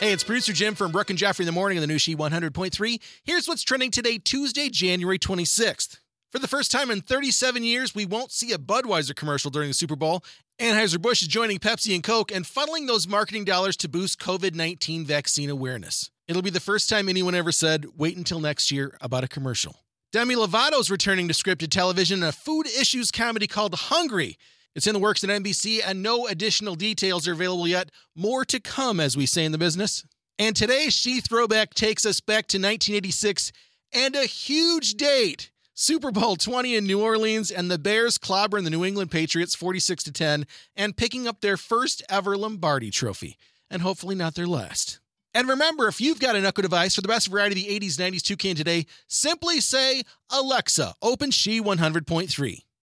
Hey, it's producer Jim from Brooke and Jeffrey in the morning on the new She 100.3. Here's what's trending today, Tuesday, January 26th. For the first time in 37 years, we won't see a Budweiser commercial during the Super Bowl. Anheuser-Busch is joining Pepsi and Coke and funneling those marketing dollars to boost COVID-19 vaccine awareness. It'll be the first time anyone ever said, wait until next year about a commercial. Demi Lovato's returning to scripted television in a food issues comedy called Hungry. It's in the works at NBC, and no additional details are available yet. More to come, as we say in the business. And today's She Throwback takes us back to 1986 and a huge date. Super Bowl 20 in New Orleans and the Bears clobbering the New England Patriots 46 to 10 and picking up their first ever Lombardi trophy and hopefully not their last. And remember, if you've got an Echo device for the best variety of the 80s, 90s, 2K, and today, simply say, Alexa, open She 100.3.